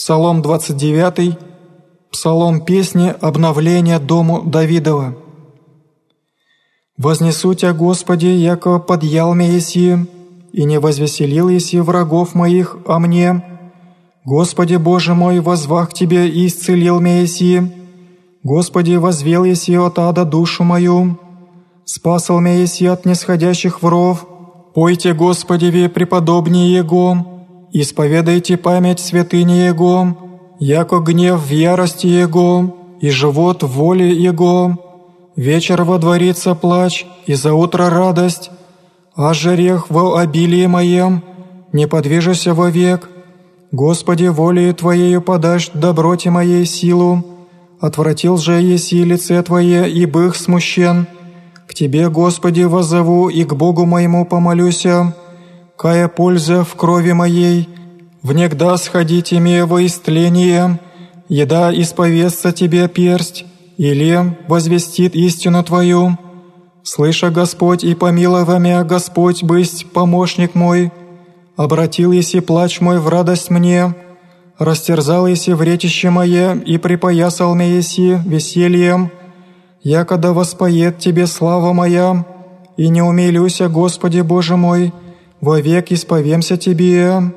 Псалом 29, Псалом песни обновления дому Давидова. «Вознесу Тя, Господи, яко подъял ме еси, и не возвеселил еси врагов моих о мне. Господи Боже мой, возвах Тебе и исцелил ме еси. Господи, возвел еси от ада душу мою. Спасал ме еси от нисходящих вров. Пойте, Господи, ве преподобнее Его, исповедайте память святыни Его, яко гнев в ярости Его, и живот в воле Его. Вечер водворится плач, и за утро радость, а жерех во обилии моем, не подвижешься вовек. Господи, волею Твоею подашь доброте моей силу, отвратил же еси лице Твое, и бых смущен. К Тебе, Господи, воззову, и к Богу моему помолюся, кая польза в крови моей, внегда сходите мне во истление, еда исповестся Тебе персть, или возвестит истину Твою. Слыша Господь и помилуй меня, Господь, бысть помощник мой, обратил еси плач мой в радость мне, растерзал еси вретище мое и припоясал мне еси весельем, якода воспоет Тебе слава моя, и не умилюся, Господи Боже мой, вовек исповемся Тебе».